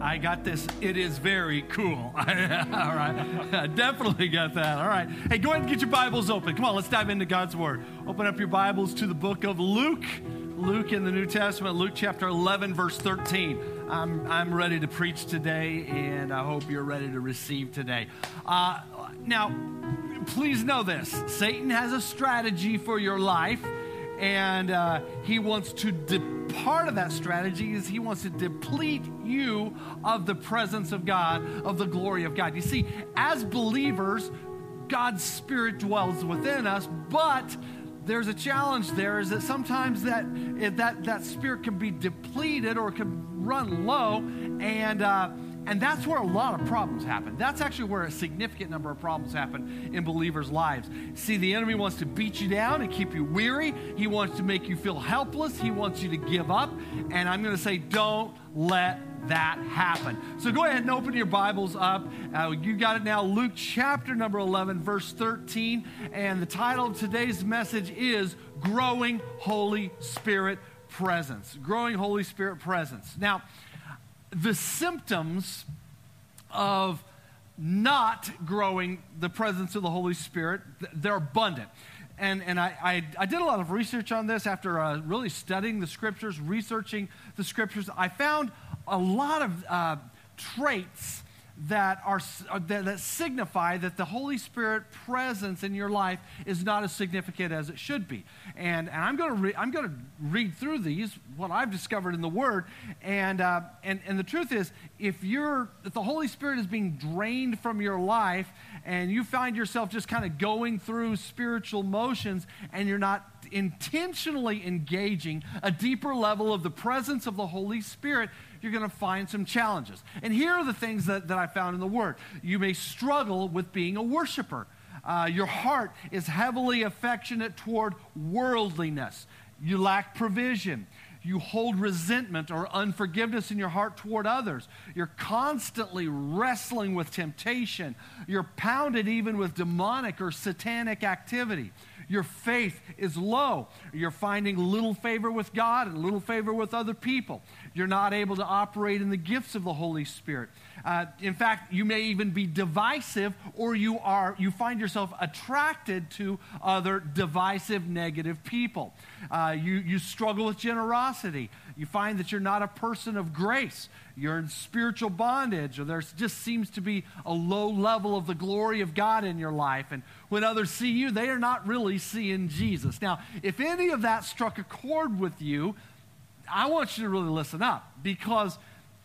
I got this. It is very cool. All right. Definitely got that. All right. Hey, go ahead and get your Bibles open. Come on, let's dive into God's Word. Open up your Bibles to the book of Luke. Luke in the New Testament, Luke chapter 11, verse 13. I'm, I'm ready to preach today, and I hope you're ready to receive today. Uh, now, please know this Satan has a strategy for your life and uh, he wants to de- part of that strategy is he wants to deplete you of the presence of god of the glory of god. You see as believers god's spirit dwells within us but there's a challenge there is that sometimes that that that spirit can be depleted or can run low. And uh, and that's where a lot of problems happen. That's actually where a significant number of problems happen in believers' lives. See, the enemy wants to beat you down and keep you weary. He wants to make you feel helpless. He wants you to give up. And I'm going to say, don't let that happen. So go ahead and open your Bibles up. Uh, you got it now, Luke chapter number 11, verse 13. And the title of today's message is Growing Holy Spirit Presence. Growing Holy Spirit Presence. Now, the symptoms of not growing the presence of the Holy Spirit, they're abundant. And, and I, I, I did a lot of research on this after uh, really studying the scriptures, researching the scriptures. I found a lot of uh, traits that are uh, that, that, signify that the Holy Spirit presence in your life is not as significant as it should be. And, and I'm going to re- I'm going to read through these what I've discovered in the Word. And uh, and and the truth is, if you're if the Holy Spirit is being drained from your life, and you find yourself just kind of going through spiritual motions, and you're not intentionally engaging a deeper level of the presence of the Holy Spirit, you're going to find some challenges. And here are the things that, that I found in the Word. You may struggle with being a worshiper. Uh, your heart is heavily affectionate toward worldliness. You lack provision. You hold resentment or unforgiveness in your heart toward others. You're constantly wrestling with temptation. You're pounded even with demonic or satanic activity. Your faith is low. You're finding little favor with God and little favor with other people. You're not able to operate in the gifts of the Holy Spirit. Uh, in fact, you may even be divisive, or you are you find yourself attracted to other divisive, negative people. Uh, you you struggle with generosity. You find that you're not a person of grace. You're in spiritual bondage, or there just seems to be a low level of the glory of God in your life. And when others see you, they are not really seeing Jesus. Now, if any of that struck a chord with you, I want you to really listen up because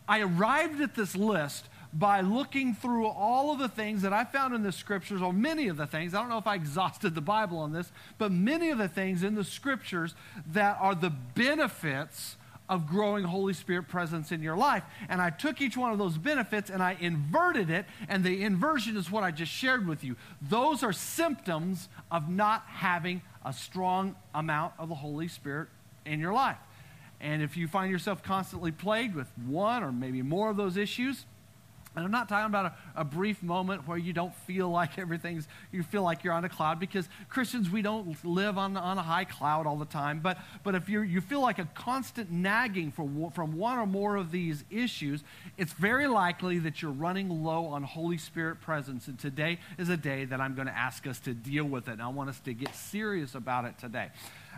I arrived at this list by looking through all of the things that I found in the scriptures, or many of the things. I don't know if I exhausted the Bible on this, but many of the things in the scriptures that are the benefits of growing Holy Spirit presence in your life. And I took each one of those benefits and I inverted it, and the inversion is what I just shared with you. Those are symptoms of not having a strong amount of the Holy Spirit in your life. And if you find yourself constantly plagued with one or maybe more of those issues, and I'm not talking about a, a, brief moment where you don't feel like everything's, you feel like you're on a cloud, because Christians, we don't live on, on a high cloud all the time. But, but if you you feel like a constant nagging for, from one or more of these issues, it's very likely that you're running low on Holy Spirit presence. And today is a day that I'm going to ask us to deal with it. And I want us to get serious about it today.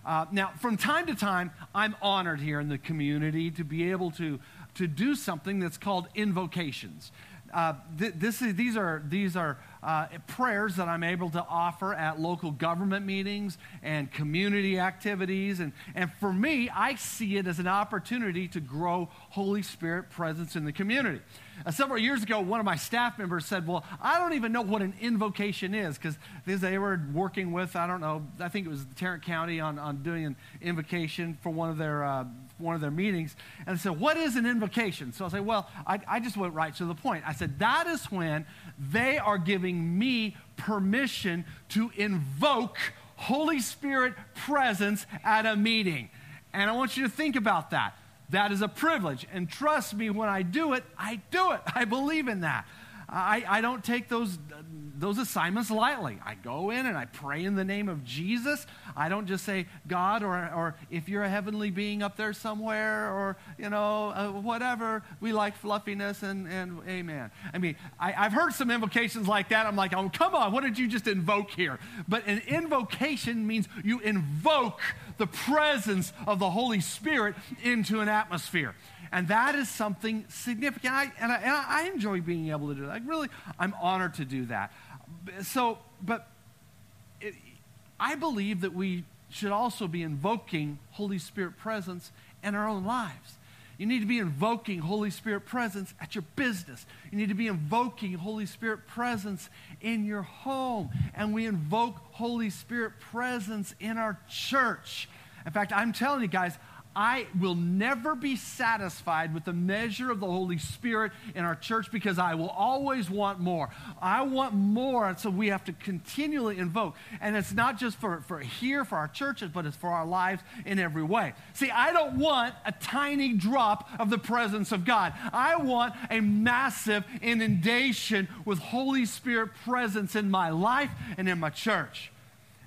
Uh, now, from time to time, I'm honored here in the community to be able to to do something that's called invocations. Uh, th- this is, these are, these are uh, prayers that I'm able to offer at local government meetings and community activities. And, and for me, I see it as an opportunity to grow Holy Spirit presence in the community. Uh, several years ago, one of my staff members said, Well, I don't even know what an invocation is because they were working with, I don't know, I think it was Tarrant County on, on doing an invocation for one of their uh, one of their meetings and I said, What is an invocation? So I said, Well, I, I just went right to the point. I said, That is when they are giving giving me permission to invoke Holy Spirit presence at a meeting. And I want you to think about that. That is a privilege. And trust me, when I do it, I do it. I believe in that. I, I don't take those, those assignments lightly. I go in and I pray in the name of Jesus. I don't just say, God, or, or if you're a heavenly being up there somewhere, or, you know, uh, whatever. We like fluffiness and, and amen. I mean, I, I've heard some invocations like that. I'm like, oh, come on, what did you just invoke here? But an invocation means you invoke the presence of the Holy Spirit into an atmosphere. And that is something significant. I, and, I, and I enjoy being able to do that. Really, I'm honored to do that. So, but it, I believe that we should also be invoking Holy Spirit presence in our own lives. You need to be invoking Holy Spirit presence at your business. You need to be invoking Holy Spirit presence in your home. And we invoke Holy Spirit presence in our church. In fact, I'm telling you guys, I will never be satisfied with the measure of the Holy Spirit in our church because I will always want more. I want more, and so we have to continually invoke. And it's not just for, for here, for our churches, but it's for our lives in every way. See, I don't want a tiny drop of the presence of God. I want a massive inundation with Holy Spirit presence in my life and in my church.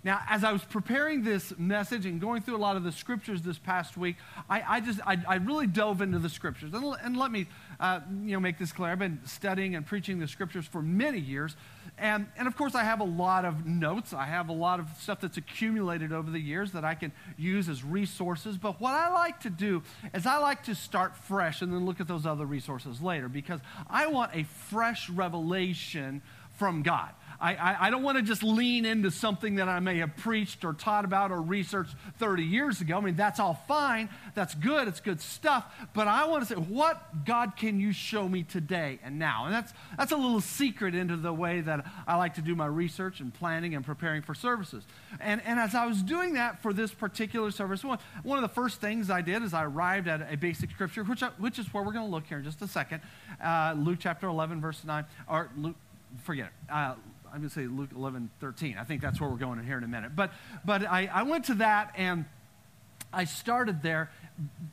Now, as I was preparing this message and going through a lot of the scriptures this past week, I, I just I, I, really dove into the scriptures. And, and let me uh, you know make this clear. I've been studying and preaching the scriptures for many years, and and of course I have a lot of notes. I have a lot of stuff that's accumulated over the years that I can use as resources. But what I like to do is I like to start fresh and then look at those other resources later because I want a fresh revelation from God. I, I, I don't want to just lean into something that I may have preached or taught about or researched 30 years ago. I mean, that's all fine. That's good. It's good stuff. But I want to say, what God can you show me today and now? And that's, that's a little secret into the way that I like to do my research and planning and preparing for services. And, and as I was doing that for this particular service, one, one of the first things I did is I arrived at a basic scripture, which, which is where we're going to look here in just a second. Uh, Luke chapter 11, verse 9, or Luke, forget it. Uh, I'm going to say Luke 11, 13. I think that's where we're going in here in a minute. But, but I, I went to that and I started there.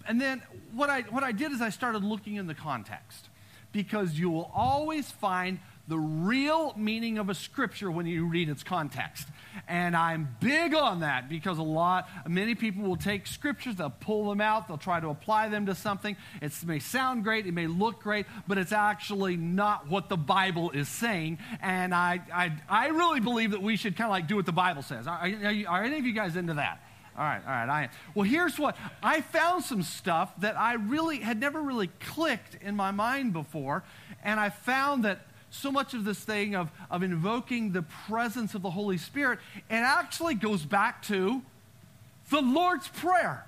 And then what I, what I did is I started looking in the context because you will always find the real meaning of a scripture when you read its context. And I'm big on that because a lot, many people will take scriptures, they'll pull them out, they'll try to apply them to something. It may sound great, it may look great, but it's actually not what the Bible is saying. And I, I, I really believe that we should kind of like do what the Bible says. Are, are, are any of you guys into that? All right, all right, I. Well, here's what I found some stuff that I really had never really clicked in my mind before, and I found that so much of this thing of, of invoking the presence of the Holy Spirit, it actually goes back to the Lord's Prayer.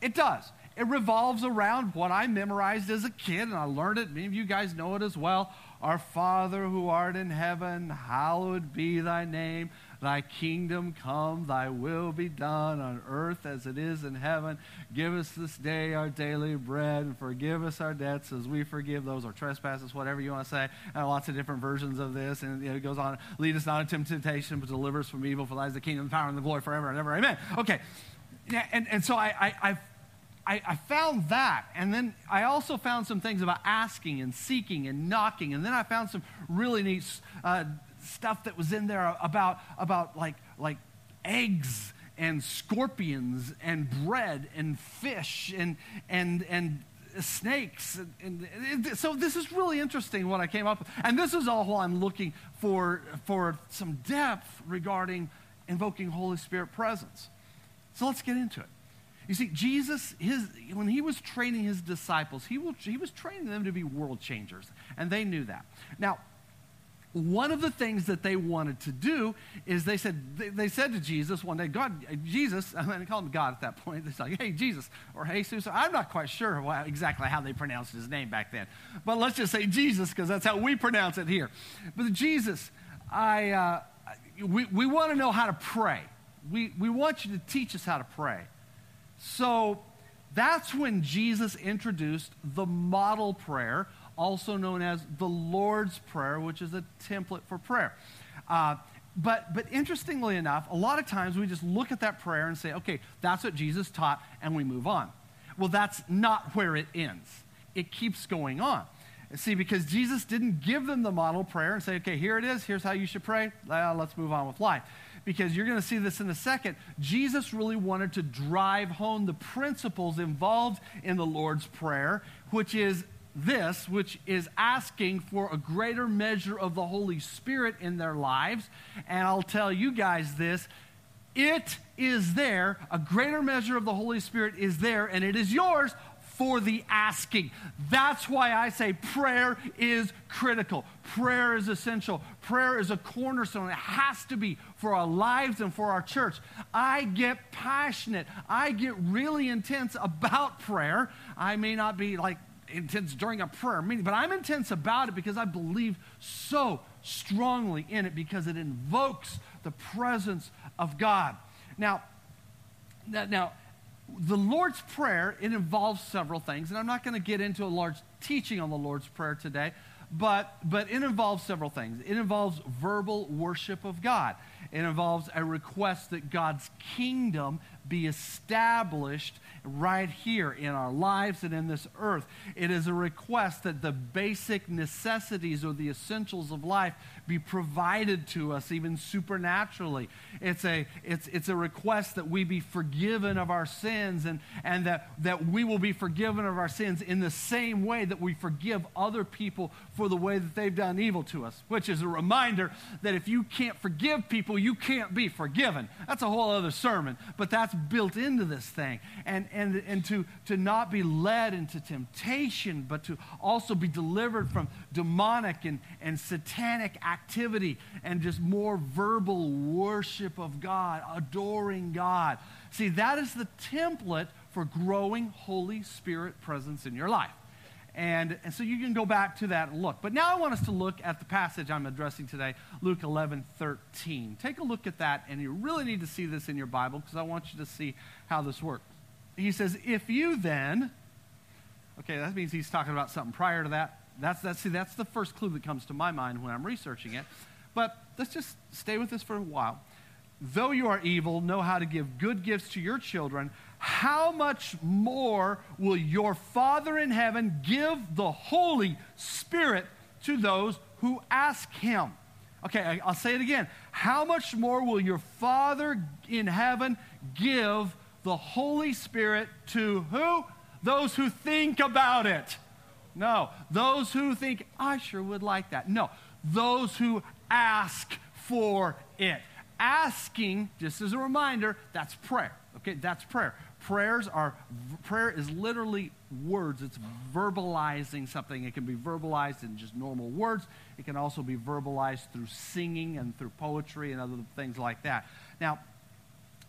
It does. It revolves around what I memorized as a kid, and I learned it. Many of you guys know it as well. Our Father who art in heaven, hallowed be thy name. Thy kingdom come, thy will be done on earth as it is in heaven. Give us this day our daily bread and forgive us our debts as we forgive those, our trespasses, whatever you want to say. And lots of different versions of this. And it goes on. Lead us not into temptation, but deliver us from evil. For thy is the kingdom, the power, and the glory forever and ever. Amen. Okay. Yeah, and, and so I, I, I I, I, found that. And then I also found some things about asking and seeking and knocking. And then I found some really neat uh, stuff that was in there about, about like, like eggs and scorpions and bread and fish and, and, and snakes. And, and, so this is really interesting what I came up with. And this is all while I'm looking for, for some depth regarding invoking Holy Spirit presence. So let's get into it. You see, Jesus, his, when he was training his disciples, he, will, he was training them to be world changers, and they knew that. Now, one of the things that they wanted to do is they said they, they said to Jesus one day, God, Jesus, I mean, they called him God at that point. They said, Hey, Jesus, or Jesus. I'm not quite sure exactly how they pronounced his name back then, but let's just say Jesus because that's how we pronounce it here. But Jesus, I, uh, we, we want to know how to pray. We, we want you to teach us how to pray. So that's when Jesus introduced the model prayer also known as the Lord's Prayer, which is a template for prayer. Uh, but, but interestingly enough, a lot of times we just look at that prayer and say, okay, that's what Jesus taught, and we move on. Well, that's not where it ends. It keeps going on. See, because Jesus didn't give them the model prayer and say, okay, here it is, here's how you should pray, well, let's move on with life. Because you're going to see this in a second. Jesus really wanted to drive home the principles involved in the Lord's Prayer, which is this, which is asking for a greater measure of the Holy Spirit in their lives. And I'll tell you guys this it is there, a greater measure of the Holy Spirit is there, and it is yours for the asking. That's why I say prayer is critical. Prayer is essential. Prayer is a cornerstone. It has to be for our lives and for our church. I get passionate. I get really intense about prayer. I may not be like intense during a prayer meeting, but I'm intense about it because I believe so strongly in it because it invokes the presence of God. Now, now, the Lord's Prayer, it involves several things, and I'm not going to get into a large teaching on the Lord's Prayer today, but, but it involves several things. It involves verbal worship of God. It involves a request that God's kingdom be established right here in our lives and in this earth. It is a request that the basic necessities or the essentials of life be provided to us even supernaturally. It's a, it's, it's a request that we be forgiven of our sins and, and that, that we will be forgiven of our sins in the same way that we forgive other people for the way that they've done evil to us, which is a reminder that if you can't forgive people, you can't be forgiven. That's a whole other sermon, but that's built into this thing. And, and, and to, to not be led into temptation, but to also be delivered from demonic and, and satanic activity and just more verbal worship of God, adoring God. See, that is the template for growing Holy Spirit presence in your life. And, and so you can go back to that and look. But now I want us to look at the passage I'm addressing today, Luke 11, 13. Take a look at that, and you really need to see this in your Bible because I want you to see how this works. He says, If you then, okay, that means he's talking about something prior to that. That's, that's, see, that's the first clue that comes to my mind when I'm researching it. But let's just stay with this for a while. Though you are evil, know how to give good gifts to your children. How much more will your Father in heaven give the Holy Spirit to those who ask him? Okay, I'll say it again. How much more will your Father in heaven give the Holy Spirit to who? Those who think about it. No. Those who think, I sure would like that. No. Those who ask for it. Asking, just as a reminder, that's prayer. Okay, that's prayer. Prayers are, prayer is literally words. It's verbalizing something. It can be verbalized in just normal words. It can also be verbalized through singing and through poetry and other things like that. Now,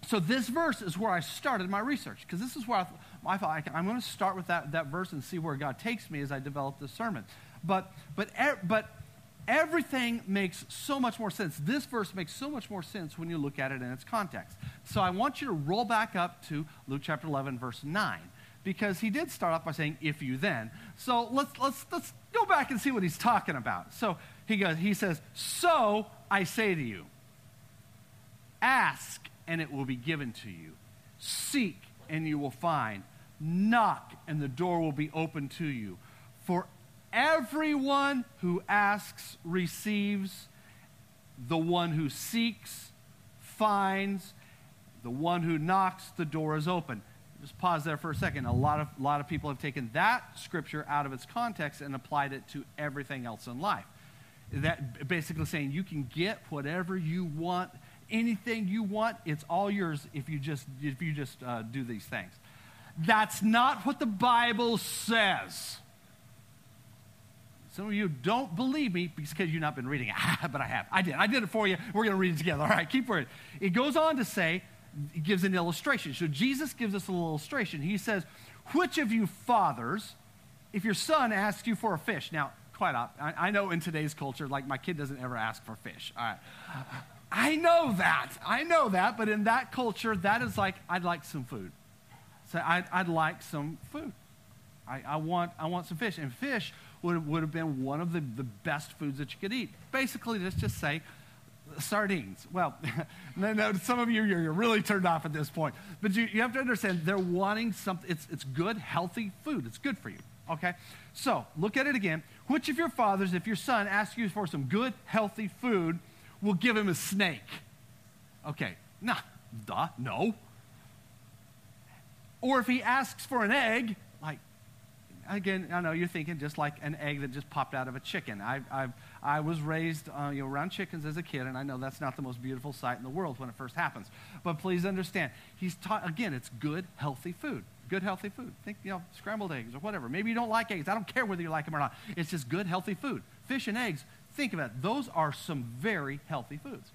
so this verse is where I started my research because this is where I, I thought I, am going to start with that, that verse and see where God takes me as I develop this sermon. But, but, but everything makes so much more sense. This verse makes so much more sense when you look at it in its context. So I want you to roll back up to Luke chapter 11, verse 9, because he did start off by saying, if you then. So let's, let's, let's go back and see what he's talking about. So he, goes, he says, So I say to you, ask and it will be given to you. Seek and you will find. Knock and the door will be open to you. For everyone who asks receives, the one who seeks finds, the one who knocks, the door is open. Just pause there for a second. A lot of, lot of people have taken that scripture out of its context and applied it to everything else in life. That basically saying you can get whatever you want anything you want, it's all yours if you just, if you just uh, do these things. That's not what the Bible says. Some of you don't believe me because you've not been reading it, ah, but I have. I did. I did it for you. We're going to read it together. All right, keep reading. It goes on to say, it gives an illustration. So Jesus gives us a little illustration. He says, Which of you fathers, if your son asks you for a fish, now, quite up, I, I know in today's culture, like my kid doesn't ever ask for fish. All right. I know that. I know that. But in that culture, that is like, I'd like some food. So I'd, I'd like some food. I, I, want, I want some fish. And fish would, would have been one of the, the best foods that you could eat. Basically, let's just say sardines. Well, some of you, you're really turned off at this point. But you, you have to understand, they're wanting something, it's, it's good, healthy food. It's good for you, okay? So, look at it again. Which of your fathers, if your son asks you for some good, healthy food, will give him a snake? Okay, nah, duh, no. Or if he asks for an egg, again, I know you're thinking just like an egg that just popped out of a chicken. I, I've, I was raised uh, you know, around chickens as a kid, and I know that's not the most beautiful sight in the world when it first happens. But please understand, he's taught, again, it's good, healthy food. Good, healthy food. Think, you know, scrambled eggs or whatever. Maybe you don't like eggs. I don't care whether you like them or not. It's just good, healthy food. Fish and eggs, think about it. Those are some very healthy foods.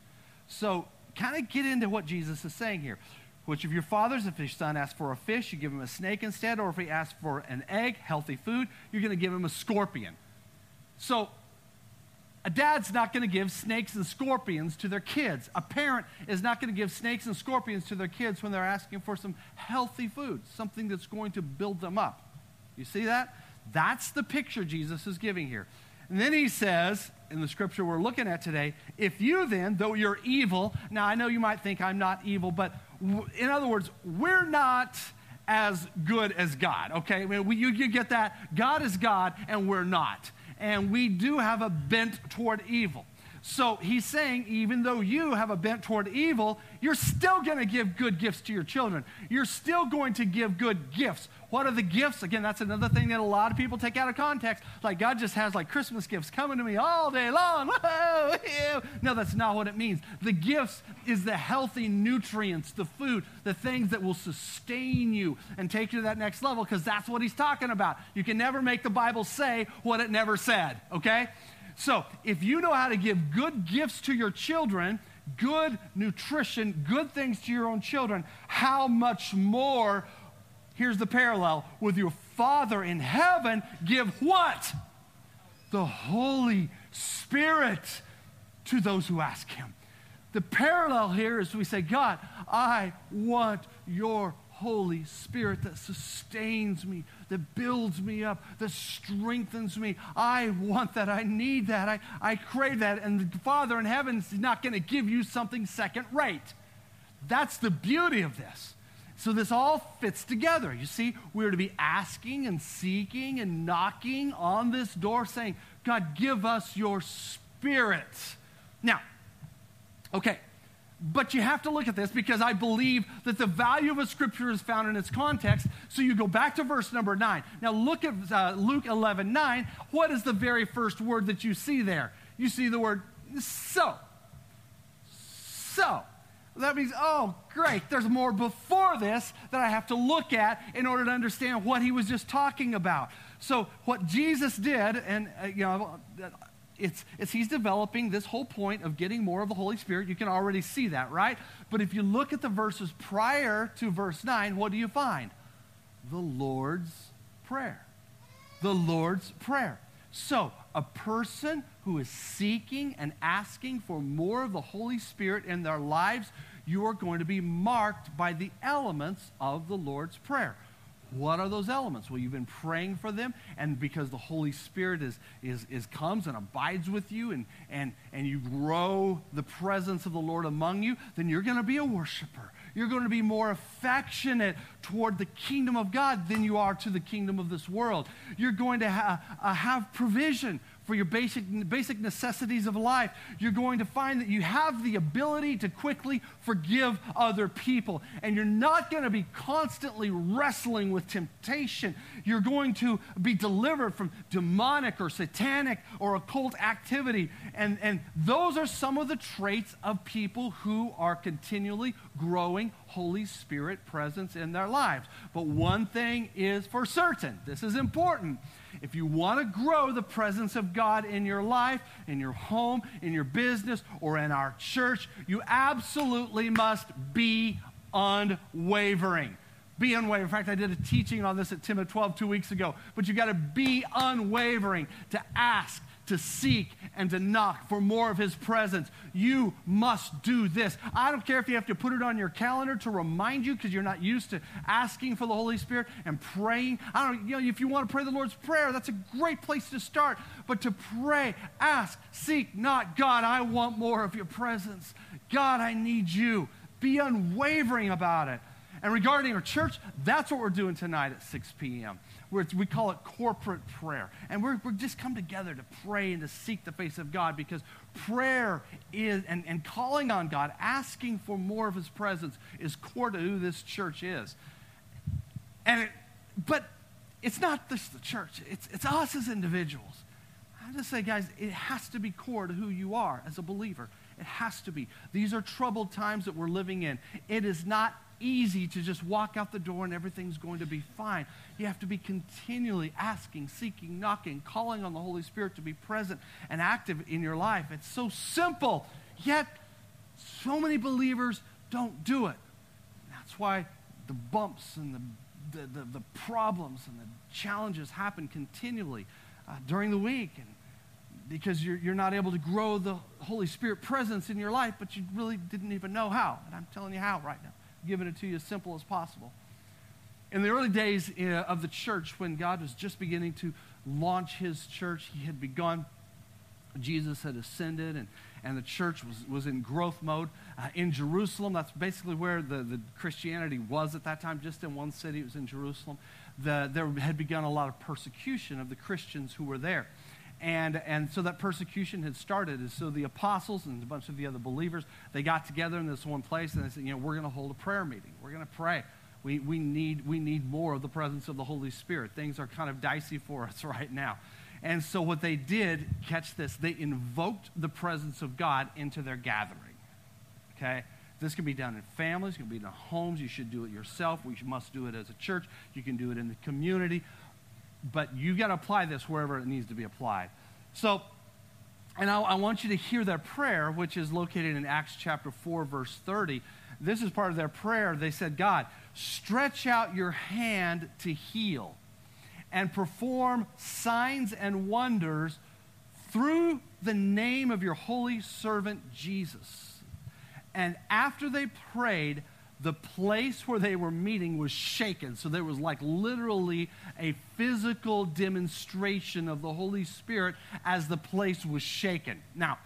So, kind of get into what Jesus is saying here. Which of your fathers, if your son asks for a fish, you give him a snake instead, or if he asks for an egg, healthy food, you're going to give him a scorpion. So, a dad's not going to give snakes and scorpions to their kids. A parent is not going to give snakes and scorpions to their kids when they're asking for some healthy food, something that's going to build them up. You see that? That's the picture Jesus is giving here. And then he says, in the scripture we're looking at today, if you then, though you're evil, now I know you might think I'm not evil, but in other words, we're not as good as God, okay? I mean, we, you, you get that? God is God, and we're not. And we do have a bent toward evil. So he's saying, even though you have a bent toward evil, you're still going to give good gifts to your children. You're still going to give good gifts. What are the gifts? Again, that's another thing that a lot of people take out of context. Like God just has like Christmas gifts coming to me all day long. No, that's not what it means. The gifts is the healthy nutrients, the food, the things that will sustain you and take you to that next level because that's what he's talking about. You can never make the Bible say what it never said, okay? So, if you know how to give good gifts to your children, good nutrition, good things to your own children, how much more, here's the parallel, with your Father in heaven, give what? The Holy Spirit to those who ask Him. The parallel here is we say, God, I want your Holy Spirit that sustains me, that builds me up, that strengthens me. I want that. I need that. I, I crave that. And the Father in heaven is not going to give you something second rate. That's the beauty of this. So this all fits together. You see, we're to be asking and seeking and knocking on this door saying, God, give us your spirit. Now, okay, but you have to look at this because I believe that the value of a scripture is found in its context. So you go back to verse number 9. Now look at uh, Luke 11 9. What is the very first word that you see there? You see the word so. So. That means, oh, great, there's more before this that I have to look at in order to understand what he was just talking about. So, what Jesus did, and, uh, you know, it's, it's he's developing this whole point of getting more of the Holy Spirit. You can already see that, right? But if you look at the verses prior to verse 9, what do you find? The Lord's Prayer. The Lord's Prayer. So, a person who is seeking and asking for more of the Holy Spirit in their lives, you are going to be marked by the elements of the Lord's Prayer. What are those elements? Well, you've been praying for them, and because the Holy Spirit is, is, is comes and abides with you, and, and, and you grow the presence of the Lord among you, then you're going to be a worshiper. You're going to be more affectionate toward the kingdom of God than you are to the kingdom of this world. You're going to ha- uh, have provision for your basic, basic necessities of life, you're going to find that you have the ability to quickly forgive other people. And you're not going to be constantly wrestling with temptation. You're going to be delivered from demonic or satanic or occult activity. And, and those are some of the traits of people who are continually growing Holy Spirit presence in their lives. But one thing is for certain this is important if you want to grow the presence of God in your life, in your home, in your business, or in our church, you absolutely must be unwavering. Be unwavering. In fact, I did a teaching on this at Tim at 12 two weeks ago. But you got to be unwavering to ask, to seek and to knock for more of His presence. You must do this. I don't care if you have to put it on your calendar to remind you because you're not used to asking for the Holy Spirit and praying. I don't you know, if you want to pray the Lord's Prayer, that's a great place to start. But to pray, ask, seek, not God, I want more of your presence. God, I need you. Be unwavering about it. And regarding our church, that's what we're doing tonight at 6 p.m. We call it corporate prayer. And we're, we're just come together to pray and to seek the face of God because prayer is, and, and calling on God, asking for more of his presence, is core to who this church is. And it, but it's not just the church, it's, it's us as individuals. I just say, guys, it has to be core to who you are as a believer. It has to be. These are troubled times that we're living in. It is not easy to just walk out the door and everything's going to be fine. You have to be continually asking, seeking, knocking, calling on the Holy Spirit to be present and active in your life. It's so simple, yet so many believers don't do it. That's why the bumps and the, the, the, the problems and the challenges happen continually uh, during the week. And because you're, you're not able to grow the Holy Spirit presence in your life, but you really didn't even know how. And I'm telling you how right now giving it to you as simple as possible. In the early days uh, of the church, when God was just beginning to launch his church, he had begun. Jesus had ascended, and, and the church was, was in growth mode. Uh, in Jerusalem, that's basically where the, the Christianity was at that time, just in one city, it was in Jerusalem. The, there had begun a lot of persecution of the Christians who were there. And, and so that persecution had started. And so the apostles and a bunch of the other believers, they got together in this one place and they said, you know, we're going to hold a prayer meeting. We're going to pray. We, we, need, we need more of the presence of the Holy Spirit. Things are kind of dicey for us right now. And so what they did, catch this, they invoked the presence of God into their gathering. Okay? This can be done in families, it can be done in homes. You should do it yourself. We must do it as a church. You can do it in the community but you've got to apply this wherever it needs to be applied. So, and I, I, want you to hear their prayer, which is located in Acts chapter 4, verse 30. This is part of their prayer. They said, God, stretch out your hand to heal and perform signs and wonders through the name of your holy servant Jesus. And after they prayed, the place where they were meeting was shaken. So there was like literally a physical demonstration of the Holy Spirit as the place was shaken. Now,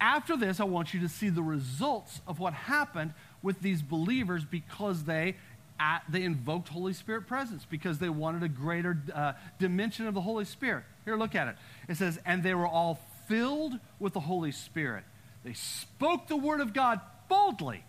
after this, I want you to see the results of what happened with these believers because they at, they invoked Holy Spirit presence because they wanted a greater uh, dimension of the Holy Spirit. Here, look at it. It says, and they were all filled with the Holy Spirit. They spoke the word of God boldly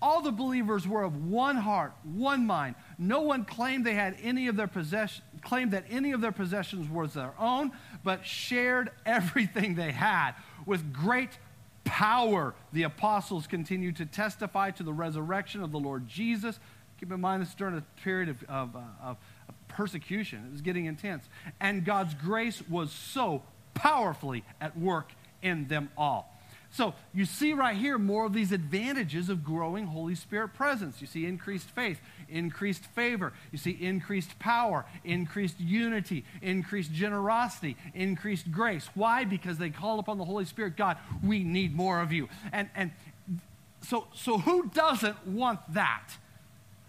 all the believers were of one heart, one mind. No one claimed they had any of their possession, claimed that any of their possessions was their own, but shared everything they had. With great power, the apostles continued to testify to the resurrection of the Lord Jesus. Keep in mind, this is during a period of, of, uh, of, of persecution. It was getting intense. And God's grace was so powerfully at work in them all. So you see right here more of these advantages of growing Holy Spirit presence. You see increased faith, increased favor, you see increased power, increased unity, increased generosity, increased grace. Why? Because they call upon the Holy Spirit, God, we need more of you. And and so so who doesn't want that?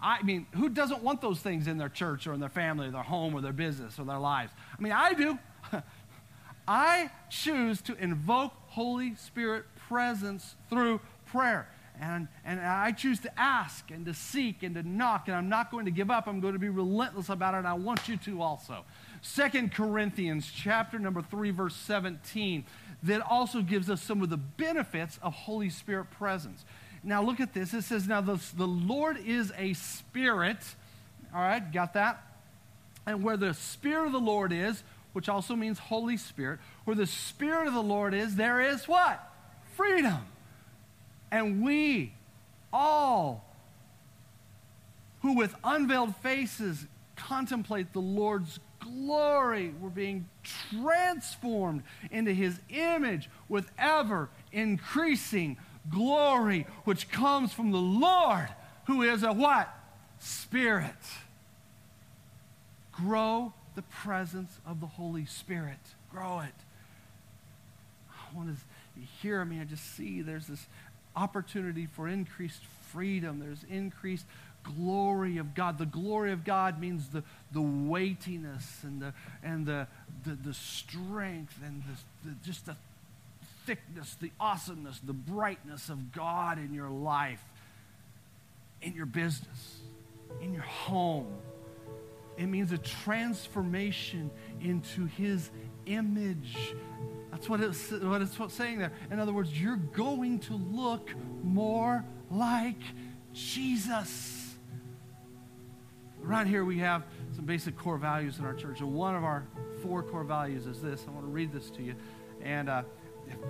I mean, who doesn't want those things in their church or in their family or their home or their business or their lives? I mean, I do. I choose to invoke Holy Spirit presence through prayer. And, and I choose to ask and to seek and to knock, and I'm not going to give up. I'm going to be relentless about it, and I want you to also. Second Corinthians chapter number 3, verse 17, that also gives us some of the benefits of Holy Spirit presence. Now look at this. It says, Now the, the Lord is a spirit. All right, got that? And where the Spirit of the Lord is, which also means Holy Spirit, where the Spirit of the Lord is, there is what? Freedom. And we all who with unveiled faces contemplate the Lord's glory, we're being transformed into his image with ever increasing glory, which comes from the Lord, who is a what? Spirit. Grow the presence of the Holy Spirit. Grow it. here, I mean, I just see there's this opportunity for increased freedom. There's increased glory of God. The glory of God means the, the weightiness and the, and the, the, the strength and the, the, just the thickness, the awesomeness, the brightness of God in your life, in your business, in your home. It means a transformation into His image. That's what it's, what it's saying there. In other words, you're going to look more like Jesus. Around here, we have some basic core values in our church. And one of our four core values is this. I want to read this to you. And, uh,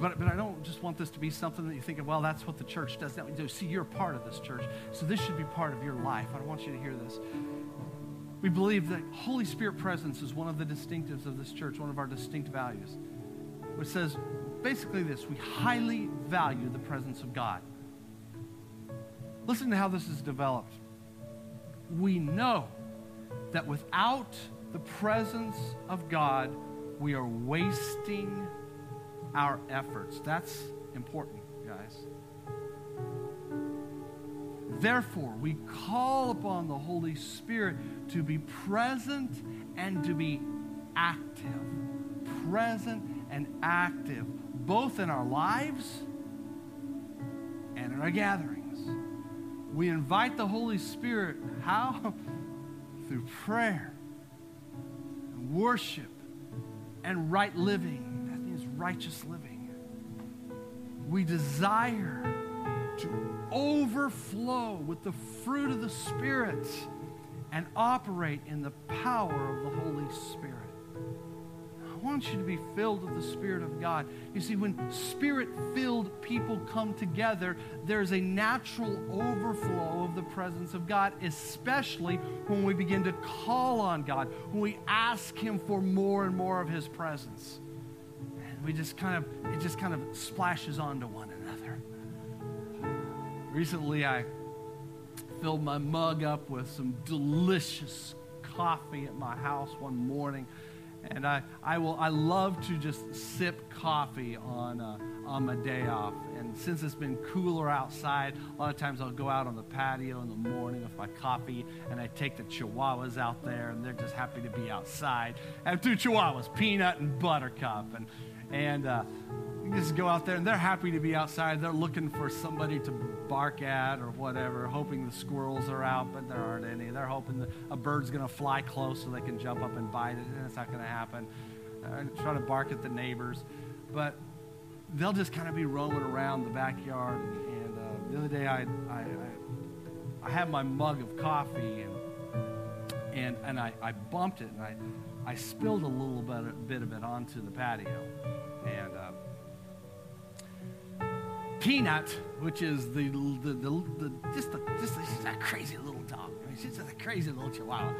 but, but I don't just want this to be something that you think of, well, that's what the church does. Now, see, you're part of this church. So this should be part of your life. I want you to hear this. We believe that Holy Spirit presence is one of the distinctives of this church, one of our distinct values, which says basically this we highly value the presence of God. Listen to how this is developed we know that without the presence of God, we are wasting our efforts. That's important, guys. Therefore, we call upon the Holy Spirit to be present and to be active. Present and active, both in our lives and in our gatherings. We invite the Holy Spirit. How? Through prayer, and worship, and right living. That means righteous living. We desire to overflow with the fruit of the Spirit and operate in the power of the Holy Spirit. I want you to be filled with the Spirit of God. You see, when Spirit filled people come together, there's a natural overflow of the presence of God, especially when we begin to call on God, when we ask Him for more and more of His presence. And we just kind of, it just kind of splashes onto one another. Recently, I filled my mug up with some delicious coffee at my house one morning and I, I will I love to just sip coffee on uh, on my day off. And since it's been cooler outside, a lot of times I'll go out on the patio in the morning with my coffee, and I take the Chihuahuas out there, and they're just happy to be outside. I have two Chihuahuas, Peanut and Buttercup, and and uh, just go out there, and they're happy to be outside. They're looking for somebody to bark at or whatever, hoping the squirrels are out, but there aren't any. They're hoping a bird's going to fly close so they can jump up and bite it, and it's not going to happen. Uh, try to bark at the neighbors, but they'll just kind of be roaming around the backyard. And uh, the other day, I, I, I, I had my mug of coffee, and and, and I, I bumped it, and I, I spilled a little bit, bit of it onto the patio. And uh, Peanut, which is the, the, the, the just, the, just a, she's a crazy little dog. I mean, she's just a crazy little chihuahua.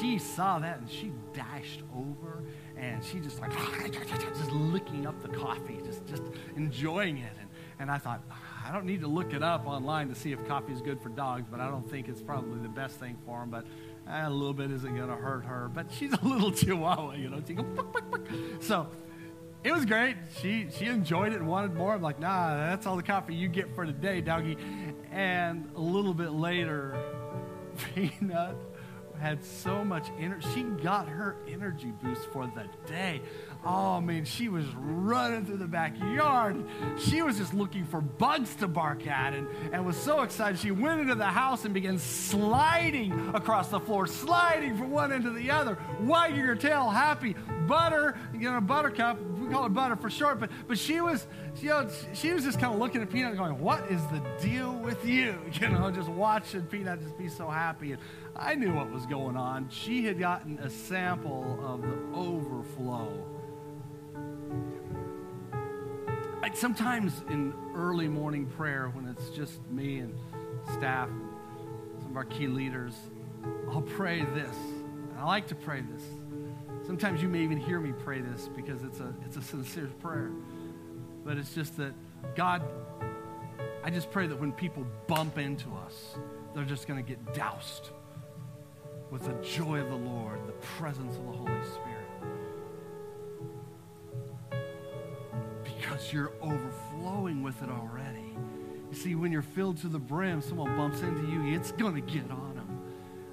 She saw that and she dashed over and she just like, just licking up the coffee, just, just enjoying it. And, and I thought, I don't need to look it up online to see if coffee is good for dogs, but I don't think it's probably the best thing for them. But eh, a little bit isn't going to hurt her. But she's a little chihuahua, you know. So it was great. She she enjoyed it and wanted more. I'm like, nah, that's all the coffee you get for today, doggy. And a little bit later, Peanut had so much energy. She got her energy boost for the day. Oh, man, she was running through the backyard. She was just looking for bugs to bark at and, and was so excited. She went into the house and began sliding across the floor, sliding from one end to the other, wagging her tail, happy. Butter, you know, Buttercup, we call her Butter for short, but, but she was, you know, she was just kind of looking at Peanut going, what is the deal with you? You know, just watching Peanut just be so happy. And I knew what was going on. She had gotten a sample of the overflow like sometimes in early morning prayer when it's just me and staff some of our key leaders i'll pray this. I like to pray this. Sometimes you may even hear me pray this because it's a it's a sincere prayer. But it's just that god i just pray that when people bump into us they're just going to get doused with the joy of the lord the presence of the holy spirit you're overflowing with it already. You see, when you're filled to the brim, someone bumps into you, it's going to get on them.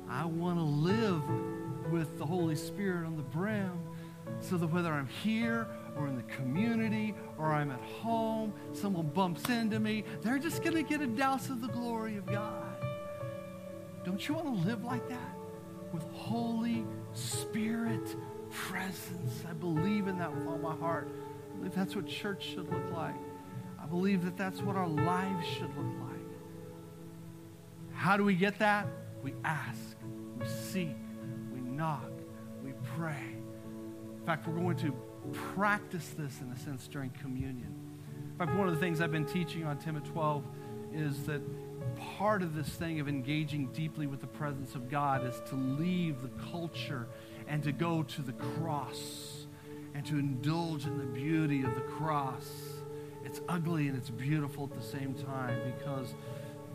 I want to live with the Holy Spirit on the brim so that whether I'm here or in the community or I'm at home, someone bumps into me, they're just going to get a douse of the glory of God. Don't you want to live like that? With Holy Spirit presence. I believe in that with all my heart. I believe that's what church should look like. I believe that that's what our lives should look like. How do we get that? We ask, we seek, we knock, we pray. In fact, we're going to practice this in a sense during communion. In fact, one of the things I've been teaching on Tim at 12 is that part of this thing of engaging deeply with the presence of God is to leave the culture and to go to the cross and to indulge in the beauty of the cross. It's ugly and it's beautiful at the same time because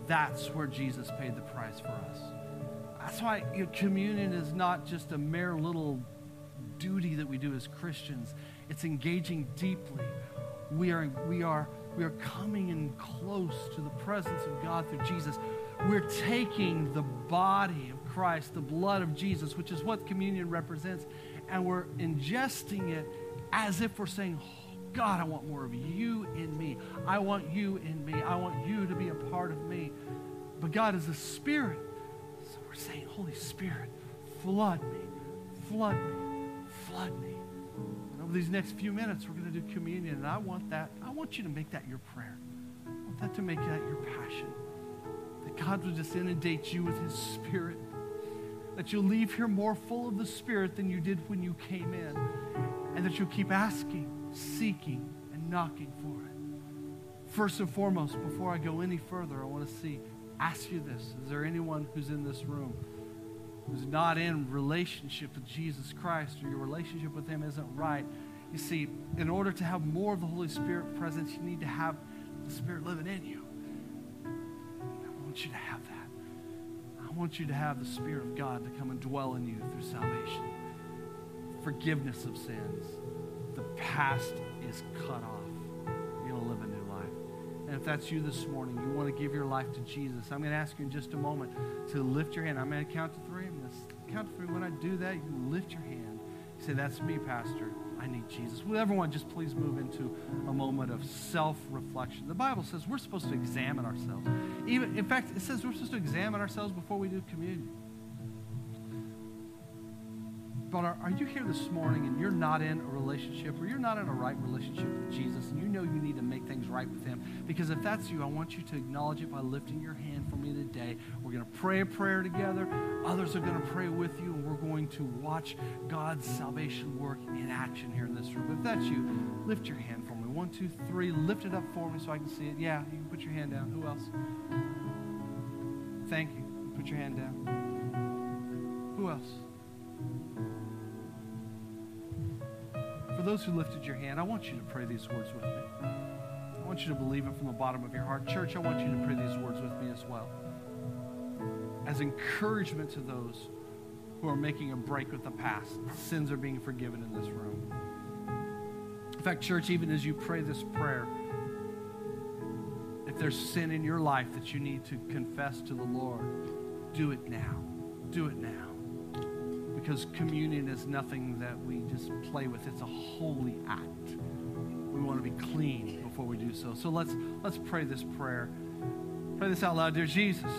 that's where Jesus paid the price for us. That's why you know, communion is not just a mere little duty that we do as Christians. It's engaging deeply. We are, we are, we are coming in close to the presence of God through Jesus. We're taking the body of Christ, the blood of Jesus, which is what communion represents, and we're ingesting it as if we're saying, oh, God, I want more of you in me. I want you in me. I want you to be a part of me. But God is a spirit. So we're saying, Holy Spirit, flood me, flood me flood me. And over these next few minutes, we're going to do communion. And I want that. I want you to make that your prayer. I want that to make that your passion. That God will just inundate you with his spirit. That you'll leave here more full of the spirit than you did when you came in. And that you'll keep asking, seeking, and knocking for it. First and foremost, before I go any further, I want to see, ask you this. Is there anyone who's in this room? who's not in relationship with Jesus Christ or your relationship with Him isn't right. You see, in order to have more of the Holy Spirit presence, you need to have the Spirit living in you. I want you to have that. I want you to have the Spirit of God to come and dwell in you through salvation, forgiveness of sins. The past is cut off. You're going to live a new life. And if that's you this morning, you want to give your life to Jesus, I'm going to ask you in just a moment to lift your hand. I'm going to count to three. I'm going to count to three. When I do that, you lift your hand. You say, That's me, Pastor. I need Jesus. Will everyone just please move into a moment of self reflection? The Bible says we're supposed to examine ourselves. Even, in fact, it says we're supposed to examine ourselves before we do communion. But are, are, you here this morning and you're not in a relationship or you're not in a right relationship with Jesus and you know you need to make things right with Him? Because if that's you, I want you to acknowledge it by lifting your hand for me today. We're going to pray a prayer together. Others are going to pray with you and we're going to watch God's salvation work in action here in this room. If that's you, lift your hand for me. One, two, three. Lift it up for me so I can see it. Yeah, you can put your hand down. Who else? Thank you. Put your hand down. Who else? Those who lifted your hand, I want you to pray these words with me. I want you to believe it from the bottom of your heart. Church, I want you to pray these words with me as well. As encouragement to those who are making a break with the past, sins are being forgiven in this room. In fact, church, even as you pray this prayer, if there's sin in your life that you need to confess to the Lord, do it now. Do it now because communion is nothing that we just play with. It's a holy act. We want to be clean before we do so. So let's let's pray this prayer. Pray this out loud. Dear Jesus,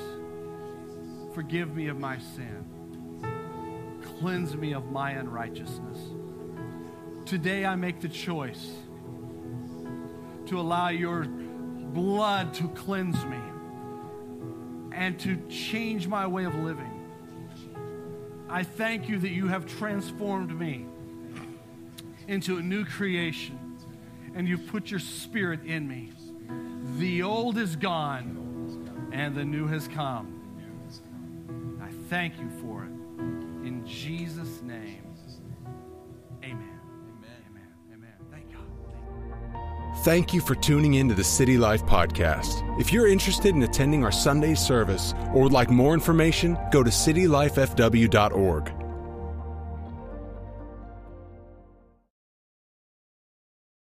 forgive me of my sin. Cleanse me of my unrighteousness. Today I make the choice to allow your blood to cleanse me and to change my way of living. I thank you that you have transformed me into a new creation and you've put your spirit in me. The old is gone and the new has come. I thank you for it. In Jesus' name, Thank you for tuning in to the City Life Podcast. If you're interested in attending our Sunday service or would like more information, go to citylifefw.org.